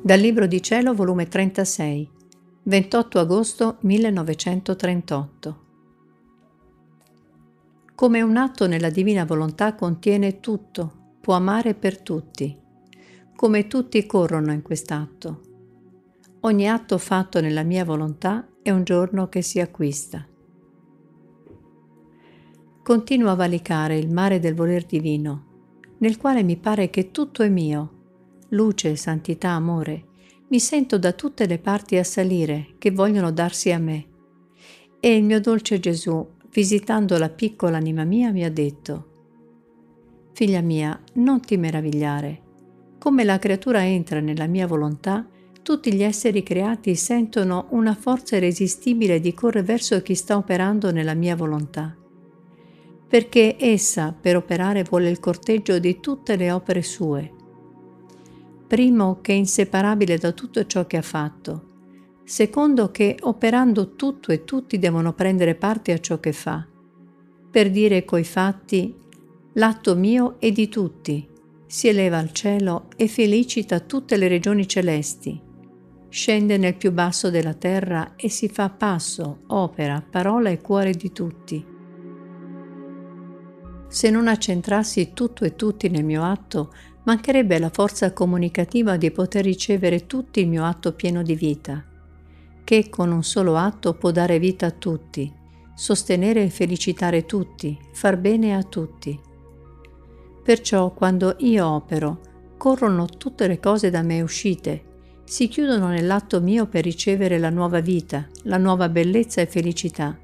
Dal Libro di Cielo, volume 36, 28 agosto 1938. Come un atto nella divina volontà contiene tutto, può amare per tutti, come tutti corrono in quest'atto. Ogni atto fatto nella mia volontà è un giorno che si acquista. Continuo a valicare il mare del voler divino, nel quale mi pare che tutto è mio luce, santità, amore, mi sento da tutte le parti a salire che vogliono darsi a me. E il mio dolce Gesù, visitando la piccola anima mia, mi ha detto, Figlia mia, non ti meravigliare. Come la creatura entra nella mia volontà, tutti gli esseri creati sentono una forza irresistibile di correre verso chi sta operando nella mia volontà. Perché essa, per operare, vuole il corteggio di tutte le opere sue primo che è inseparabile da tutto ciò che ha fatto, secondo che operando tutto e tutti devono prendere parte a ciò che fa, per dire coi fatti l'atto mio è di tutti, si eleva al cielo e felicita tutte le regioni celesti, scende nel più basso della terra e si fa passo, opera, parola e cuore di tutti. Se non accentrassi tutto e tutti nel mio atto, mancherebbe la forza comunicativa di poter ricevere tutto il mio atto pieno di vita, che con un solo atto può dare vita a tutti, sostenere e felicitare tutti, far bene a tutti. Perciò quando io opero, corrono tutte le cose da me uscite, si chiudono nell'atto mio per ricevere la nuova vita, la nuova bellezza e felicità,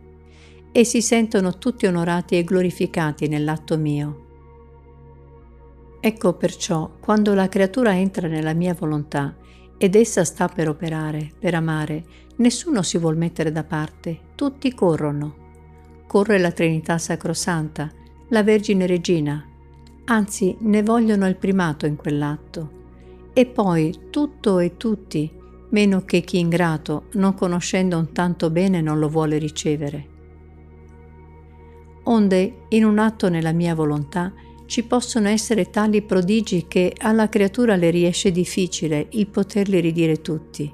e si sentono tutti onorati e glorificati nell'atto mio. Ecco perciò, quando la creatura entra nella mia volontà ed essa sta per operare, per amare, nessuno si vuol mettere da parte, tutti corrono. Corre la Trinità Sacrosanta, la Vergine Regina, anzi ne vogliono il primato in quell'atto. E poi tutto e tutti, meno che chi ingrato, non conoscendo un tanto bene, non lo vuole ricevere. Onde, in un atto nella mia volontà, ci possono essere tali prodigi che alla creatura le riesce difficile il poterli ridire tutti.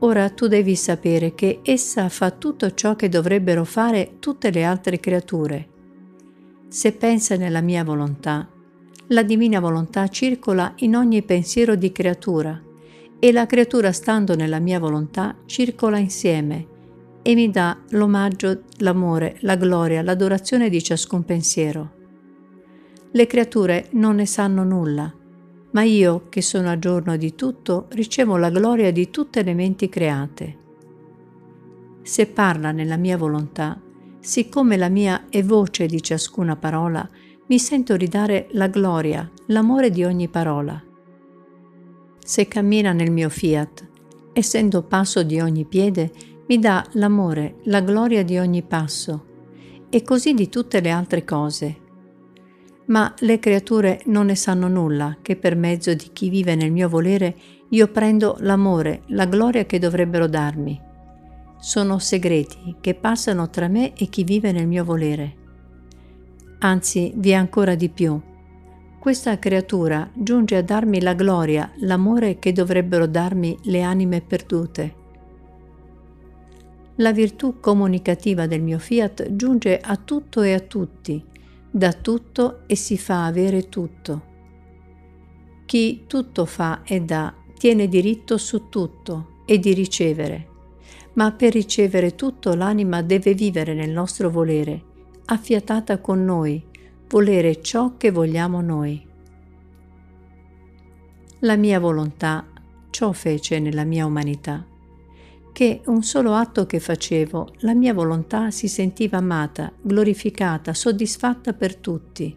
Ora tu devi sapere che essa fa tutto ciò che dovrebbero fare tutte le altre creature. Se pensa nella mia volontà, la divina volontà circola in ogni pensiero di creatura e la creatura stando nella mia volontà circola insieme e mi dà l'omaggio, l'amore, la gloria, l'adorazione di ciascun pensiero. Le creature non ne sanno nulla, ma io, che sono a giorno di tutto, ricevo la gloria di tutte le menti create. Se parla nella mia volontà, siccome la mia è voce di ciascuna parola, mi sento ridare la gloria, l'amore di ogni parola. Se cammina nel mio fiat, essendo passo di ogni piede, mi dà l'amore, la gloria di ogni passo e così di tutte le altre cose. Ma le creature non ne sanno nulla che per mezzo di chi vive nel mio volere io prendo l'amore, la gloria che dovrebbero darmi. Sono segreti che passano tra me e chi vive nel mio volere. Anzi, vi è ancora di più. Questa creatura giunge a darmi la gloria, l'amore che dovrebbero darmi le anime perdute la virtù comunicativa del mio fiat giunge a tutto e a tutti, da tutto e si fa avere tutto. Chi tutto fa e dà tiene diritto su tutto e di ricevere, ma per ricevere tutto l'anima deve vivere nel nostro volere, affiatata con noi, volere ciò che vogliamo noi. La mia volontà ciò fece nella mia umanità che un solo atto che facevo, la mia volontà si sentiva amata, glorificata, soddisfatta per tutti.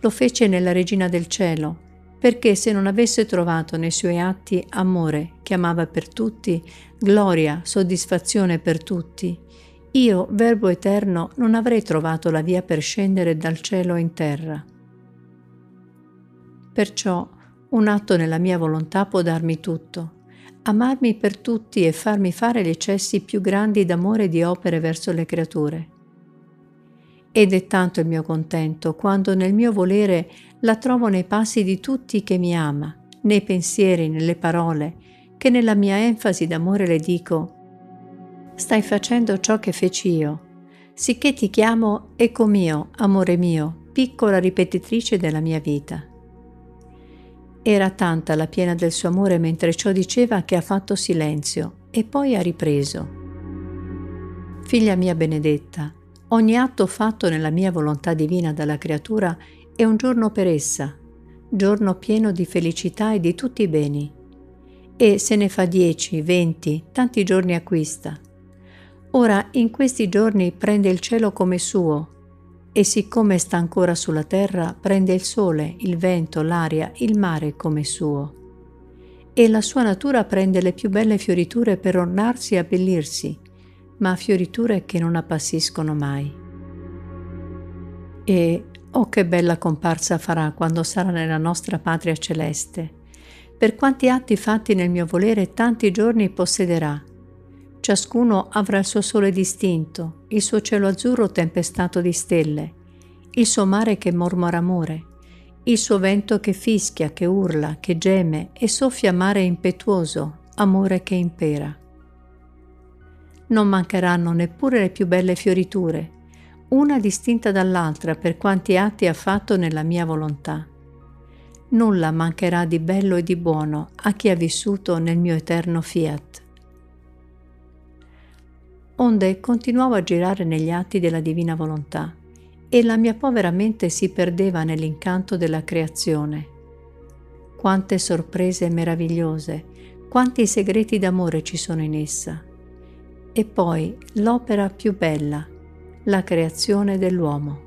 Lo fece nella Regina del Cielo, perché se non avesse trovato nei suoi atti amore che amava per tutti, gloria, soddisfazione per tutti, io, Verbo Eterno, non avrei trovato la via per scendere dal cielo in terra. Perciò un atto nella mia volontà può darmi tutto, amarmi per tutti e farmi fare gli eccessi più grandi d'amore e di opere verso le creature. Ed è tanto il mio contento quando nel mio volere la trovo nei passi di tutti che mi ama, nei pensieri, nelle parole, che nella mia enfasi d'amore le dico, stai facendo ciò che feci io, sicché ti chiamo eco mio, amore mio, piccola ripetitrice della mia vita. Era tanta la piena del suo amore mentre ciò diceva che ha fatto silenzio e poi ha ripreso. Figlia mia benedetta, ogni atto fatto nella mia volontà divina dalla creatura è un giorno per essa, giorno pieno di felicità e di tutti i beni. E se ne fa dieci, venti, tanti giorni acquista. Ora in questi giorni prende il cielo come suo e siccome sta ancora sulla terra, prende il sole, il vento, l'aria, il mare come suo. E la sua natura prende le più belle fioriture per ornarsi e abbellirsi, ma fioriture che non appassiscono mai. E oh che bella comparsa farà quando sarà nella nostra patria celeste. Per quanti atti fatti nel mio volere tanti giorni possederà. Ciascuno avrà il suo sole distinto, il suo cielo azzurro tempestato di stelle, il suo mare che mormora amore, il suo vento che fischia, che urla, che geme e soffia mare impetuoso, amore che impera. Non mancheranno neppure le più belle fioriture, una distinta dall'altra per quanti atti ha fatto nella mia volontà. Nulla mancherà di bello e di buono a chi ha vissuto nel mio eterno fiat onde continuavo a girare negli atti della divina volontà e la mia povera mente si perdeva nell'incanto della creazione. Quante sorprese meravigliose, quanti segreti d'amore ci sono in essa. E poi l'opera più bella, la creazione dell'uomo.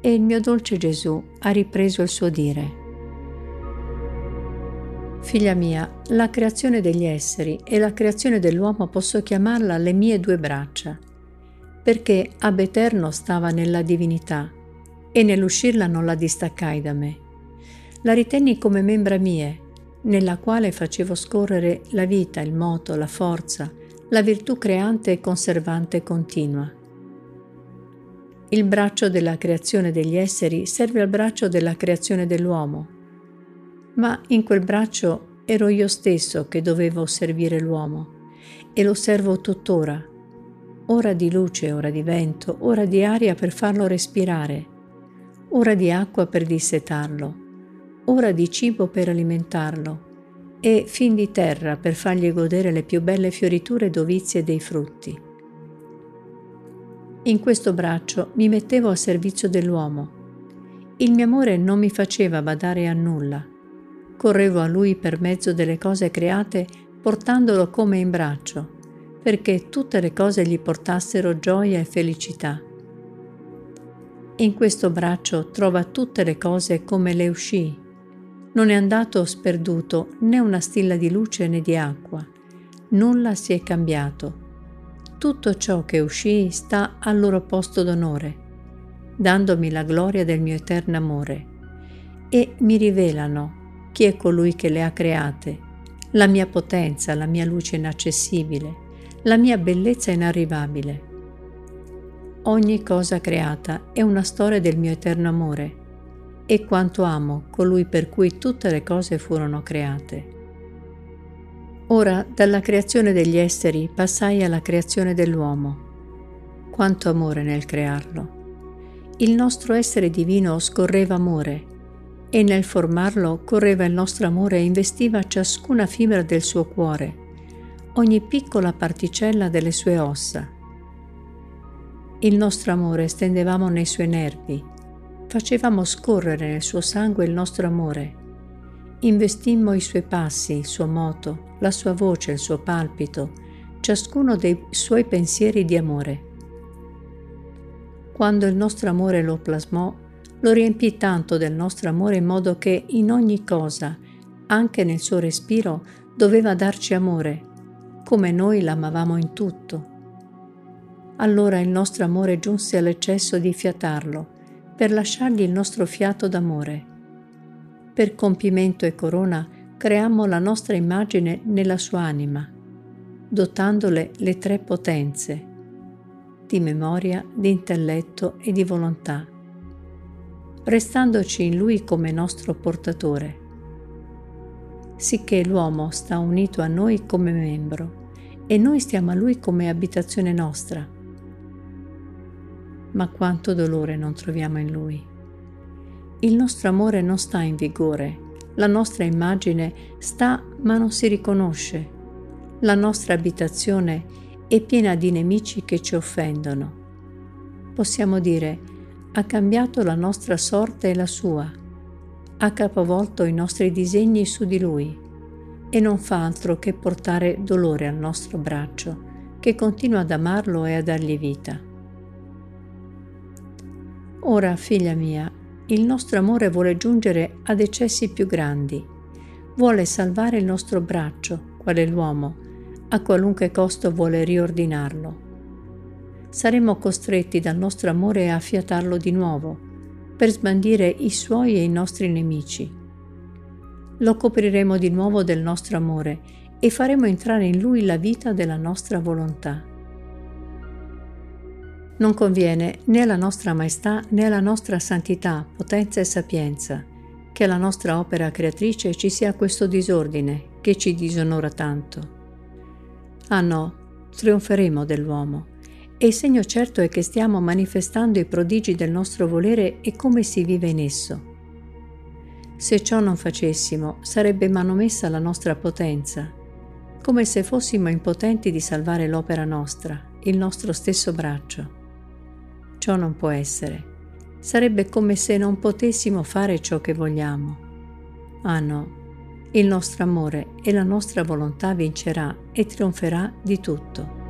E il mio dolce Gesù ha ripreso il suo dire. Figlia mia, la creazione degli esseri e la creazione dell'uomo posso chiamarla le mie due braccia, perché ab eterno stava nella divinità e nell'uscirla non la distaccai da me. La ritenni come membra mie, nella quale facevo scorrere la vita, il moto, la forza, la virtù creante e conservante continua. Il braccio della creazione degli esseri serve al braccio della creazione dell'uomo ma in quel braccio ero io stesso che dovevo servire l'uomo e lo servo tuttora, ora di luce, ora di vento, ora di aria per farlo respirare, ora di acqua per dissetarlo, ora di cibo per alimentarlo e fin di terra per fargli godere le più belle fioriture dovizie dei frutti. In questo braccio mi mettevo a servizio dell'uomo. Il mio amore non mi faceva badare a nulla Correvo a lui per mezzo delle cose create portandolo come in braccio, perché tutte le cose gli portassero gioia e felicità. In questo braccio trova tutte le cose come le uscì. Non è andato sperduto né una stilla di luce né di acqua. Nulla si è cambiato. Tutto ciò che uscì sta al loro posto d'onore, dandomi la gloria del mio eterno amore, e mi rivelano chi è colui che le ha create, la mia potenza, la mia luce inaccessibile, la mia bellezza inarrivabile. Ogni cosa creata è una storia del mio eterno amore e quanto amo colui per cui tutte le cose furono create. Ora dalla creazione degli esseri passai alla creazione dell'uomo. Quanto amore nel crearlo. Il nostro essere divino scorreva amore e nel formarlo correva il nostro amore e investiva ciascuna fibra del suo cuore, ogni piccola particella delle sue ossa. Il nostro amore stendevamo nei suoi nervi, facevamo scorrere nel suo sangue il nostro amore. Investimmo i suoi passi, il suo moto, la sua voce, il suo palpito, ciascuno dei suoi pensieri di amore. Quando il nostro amore lo plasmò, lo riempì tanto del nostro amore in modo che in ogni cosa, anche nel suo respiro, doveva darci amore, come noi l'amavamo in tutto. Allora il nostro amore giunse all'eccesso di fiatarlo, per lasciargli il nostro fiato d'amore. Per compimento e corona creammo la nostra immagine nella sua anima, dotandole le tre potenze, di memoria, di intelletto e di volontà restandoci in Lui come nostro portatore. sicché l'uomo sta unito a noi come membro e noi stiamo a lui come abitazione nostra. Ma quanto dolore non troviamo in lui. Il nostro amore non sta in vigore, la nostra immagine sta ma non si riconosce. La nostra abitazione è piena di nemici che ci offendono. Possiamo dire, ha cambiato la nostra sorte e la sua, ha capovolto i nostri disegni su di lui e non fa altro che portare dolore al nostro braccio, che continua ad amarlo e a dargli vita. Ora, figlia mia, il nostro amore vuole giungere ad eccessi più grandi, vuole salvare il nostro braccio, quale l'uomo, a qualunque costo vuole riordinarlo. Saremo costretti dal nostro amore a fiatarlo di nuovo, per sbandire i suoi e i nostri nemici. Lo copriremo di nuovo del nostro amore e faremo entrare in lui la vita della nostra volontà. Non conviene né alla nostra maestà né alla nostra santità, potenza e sapienza che alla nostra opera creatrice ci sia questo disordine che ci disonora tanto. Ah no, trionferemo dell'uomo e il segno certo è che stiamo manifestando i prodigi del nostro volere e come si vive in esso. Se ciò non facessimo, sarebbe manomessa la nostra potenza, come se fossimo impotenti di salvare l'opera nostra, il nostro stesso braccio. Ciò non può essere. Sarebbe come se non potessimo fare ciò che vogliamo. Ah no, il nostro amore e la nostra volontà vincerà e trionferà di tutto.